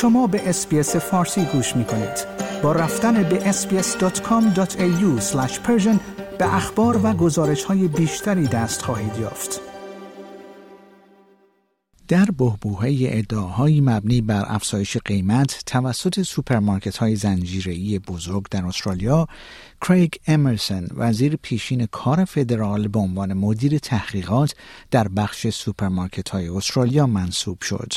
شما به SBS فارسی گوش می کنید. با رفتن به sbs.com.au به اخبار و گزارش های بیشتری دست خواهید یافت. در بحبوحه ادعاهایی مبنی بر افزایش قیمت توسط سوپرمارکت های زنجیره‌ای بزرگ در استرالیا، کریگ امرسن وزیر پیشین کار فدرال به عنوان مدیر تحقیقات در بخش سوپرمارکت های استرالیا منصوب شد.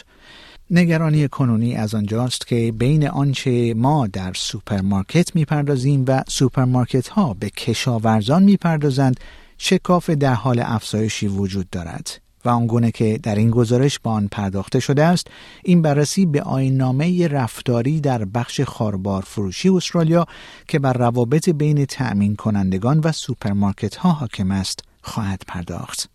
نگرانی کنونی از آنجاست که بین آنچه ما در سوپرمارکت می‌پردازیم و سوپرمارکت ها به کشاورزان می‌پردازند شکاف در حال افزایشی وجود دارد. و آنگونه که در این گزارش به آن پرداخته شده است این بررسی به آیین‌نامه رفتاری در بخش خواربار فروشی استرالیا که بر روابط بین تأمین کنندگان و سوپرمارکت ها حاکم است خواهد پرداخت.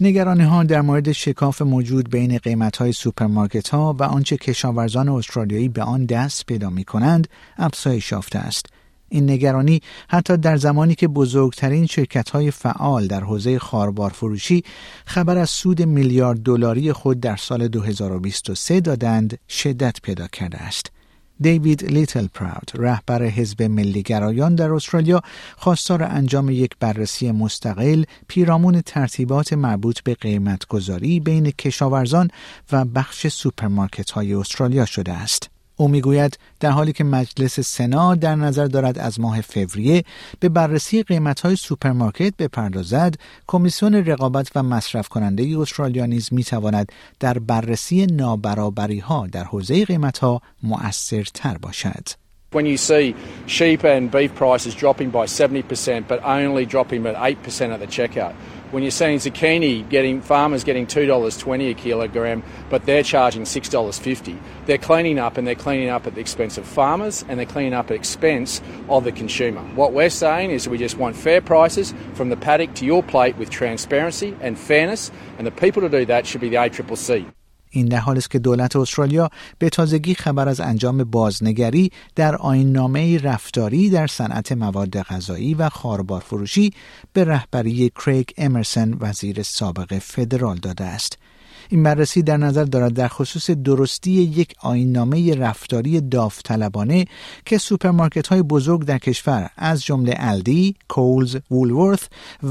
نگرانی ها در مورد شکاف موجود بین قیمت های سوپرمارکت ها و آنچه کشاورزان استرالیایی به آن دست پیدا می کنند افزایش یافته است این نگرانی حتی در زمانی که بزرگترین شرکت های فعال در حوزه خاربار فروشی خبر از سود میلیارد دلاری خود در سال 2023 دادند شدت پیدا کرده است. دیوید لیتل پراود رهبر حزب ملیگرایان در استرالیا خواستار انجام یک بررسی مستقل پیرامون ترتیبات مربوط به قیمتگذاری بین کشاورزان و بخش سوپرمارکت های استرالیا شده است. او می‌گوید در حالی که مجلس سنا در نظر دارد از ماه فوریه به بررسی های سوپرمارکت بپردازد کمیسیون رقابت و مصرف کننده استرالیا نیز می‌تواند در بررسی نابرابری ها در حوزه قیمت ها مؤثرتر باشد. When you see sheep and beef prices dropping by 70% but only dropping at 8% at the checkout, when you're seeing zucchini getting farmers getting two dollars twenty a kilogram, but they're charging six dollars fifty. They're cleaning up, and they're cleaning up at the expense of farmers, and they're cleaning up at expense of the consumer. What we're saying is we just want fair prices from the paddock to your plate with transparency and fairness, and the people to do that should be the ACCC. این در حالی است که دولت استرالیا به تازگی خبر از انجام بازنگری در آیننامه رفتاری در صنعت مواد غذایی و خاربار فروشی به رهبری کریگ امرسن وزیر سابق فدرال داده است. این بررسی در نظر دارد در خصوص درستی یک آیننامه رفتاری داوطلبانه که سوپرمارکت های بزرگ در کشور از جمله Aldi، Coles، Woolworths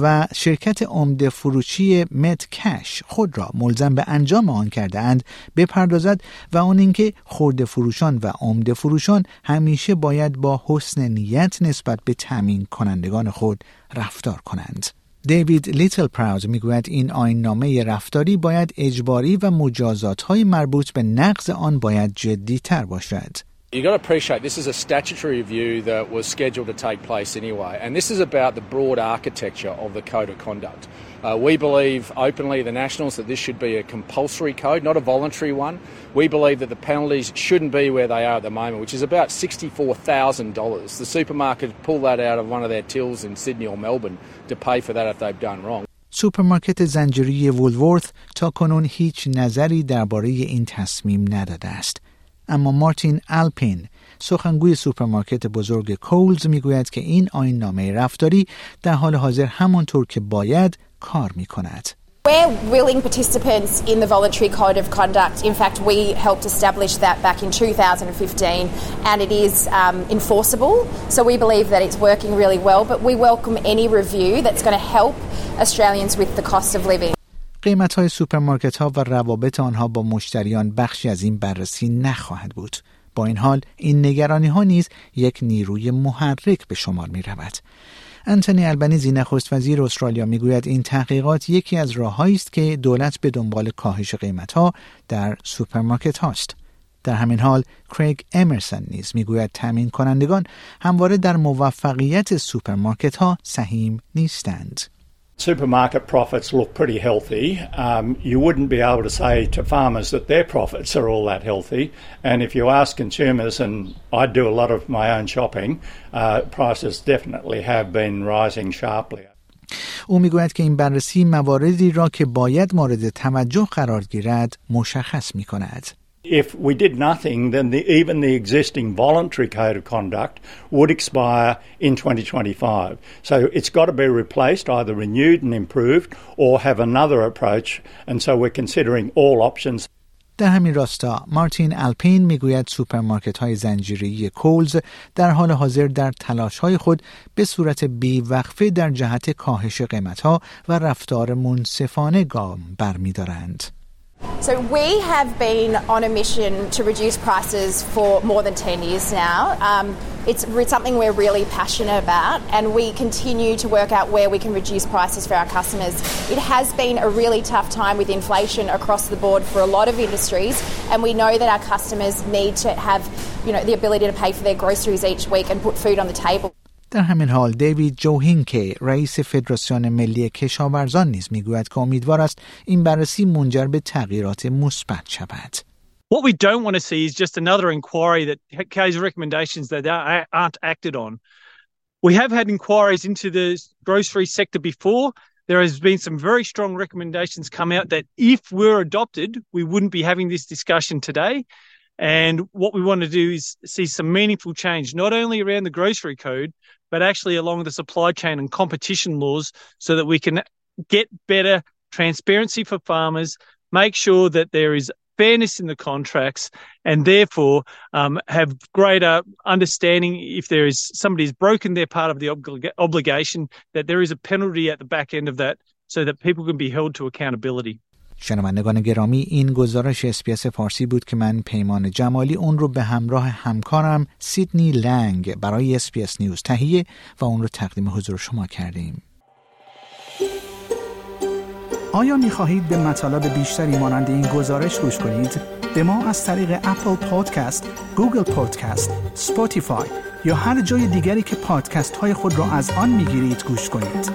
و شرکت عمده فروشی Metcash خود را ملزم به انجام آن کرده اند بپردازد و آن اینکه خورده فروشان و عمده فروشان همیشه باید با حسن نیت نسبت به تامین کنندگان خود رفتار کنند. دیوید لیتل پراود می‌گوید این آین نامه رفتاری باید اجباری و مجازات های مربوط به نقض آن باید جدی تر باشد. You've got to appreciate this is a statutory review that was scheduled to take place anyway, and this is about the broad architecture of the Code of Conduct. Uh, we believe openly, the Nationals, that this should be a compulsory code, not a voluntary one. We believe that the penalties shouldn't be where they are at the moment, which is about $64,000. The supermarket pull that out of one of their tills in Sydney or Melbourne to pay for that if they've done wrong. سوپرمارکت زنجیری وولورث تا کنون هیچ نظری درباره این تصمیم نداده است. اما مارتین الپین سخنگوی سوپرمارکت بزرگ کولز می‌گوید که این آین نامه رفتاری در حال حاضر همانطور که باید کار می کند. We're willing participants in the voluntary code of conduct. In fact, we helped establish that back in 2015 and it is um, enforceable. So we believe that it's working really well, but we welcome any review that's going to help Australians with the cost of living. قیمت های سوپرمارکت ها و روابط آنها با مشتریان بخشی از این بررسی نخواهد بود. با این حال این نگرانی ها نیز یک نیروی محرک به شمار می رود. انتونی البنیزی نخست وزیر استرالیا می‌گوید این تحقیقات یکی از راههایی است که دولت به دنبال کاهش قیمتها در سوپرمارکت هاست. در همین حال کریگ امرسن نیز می‌گوید تامین کنندگان همواره در موفقیت سوپرمارکت ها سهیم نیستند. Supermarket profits look pretty healthy. Um, you wouldn't be able to say to farmers that their profits are all that healthy. And if you ask consumers, and I do a lot of my own shopping, uh, prices definitely have been rising sharply. او می‌گوید که این بررسی مواردی را که باید مورد توجه قرار گیرد مشخص می کند. If we did nothing, then the, even the existing voluntary code of conduct would expire in 2025. So it's got to be replaced, either renewed and improved, or have another approach. And so we're considering all options. در همین راستا مارتین الپین می‌گوید سوپرمارکت های زنجیری Coles در حال حاضر در تلاش های خود به صورت بیوقفه در جهت کاهش قیمت ها و رفتار منصفانه گام برمیدارند. So we have been on a mission to reduce prices for more than 10 years now. Um, it's something we're really passionate about and we continue to work out where we can reduce prices for our customers. It has been a really tough time with inflation across the board for a lot of industries and we know that our customers need to have you know, the ability to pay for their groceries each week and put food on the table. در همین حال دیوید جوهینکه رئیس فدراسیون ملی کشاورزان نیز میگوید که امیدوار است این بررسی منجر به تغییرات مثبت شود. What we don't want to see is just another inquiry that carries recommendations that aren't acted on. We have had inquiries into the grocery sector before. There has been some very strong recommendations come out that if we're adopted, we wouldn't be having this discussion today. And what we want to do is see some meaningful change, not only around the grocery code, but actually along the supply chain and competition laws so that we can get better transparency for farmers, make sure that there is fairness in the contracts, and therefore um, have greater understanding if there is somebody's broken their part of the oblig- obligation, that there is a penalty at the back end of that so that people can be held to accountability. شنوندگان گرامی این گزارش SBS فارسی بود که من پیمان جمالی اون رو به همراه همکارم سیدنی لنگ برای SBS News تهیه و اون رو تقدیم حضور شما کردیم آیا می خواهید به مطالب بیشتری مانند این گزارش گوش کنید؟ به ما از طریق Apple Podcast، Google Podcast، Spotify یا هر جای دیگری که پادکست های خود را از آن می گیرید گوش کنید؟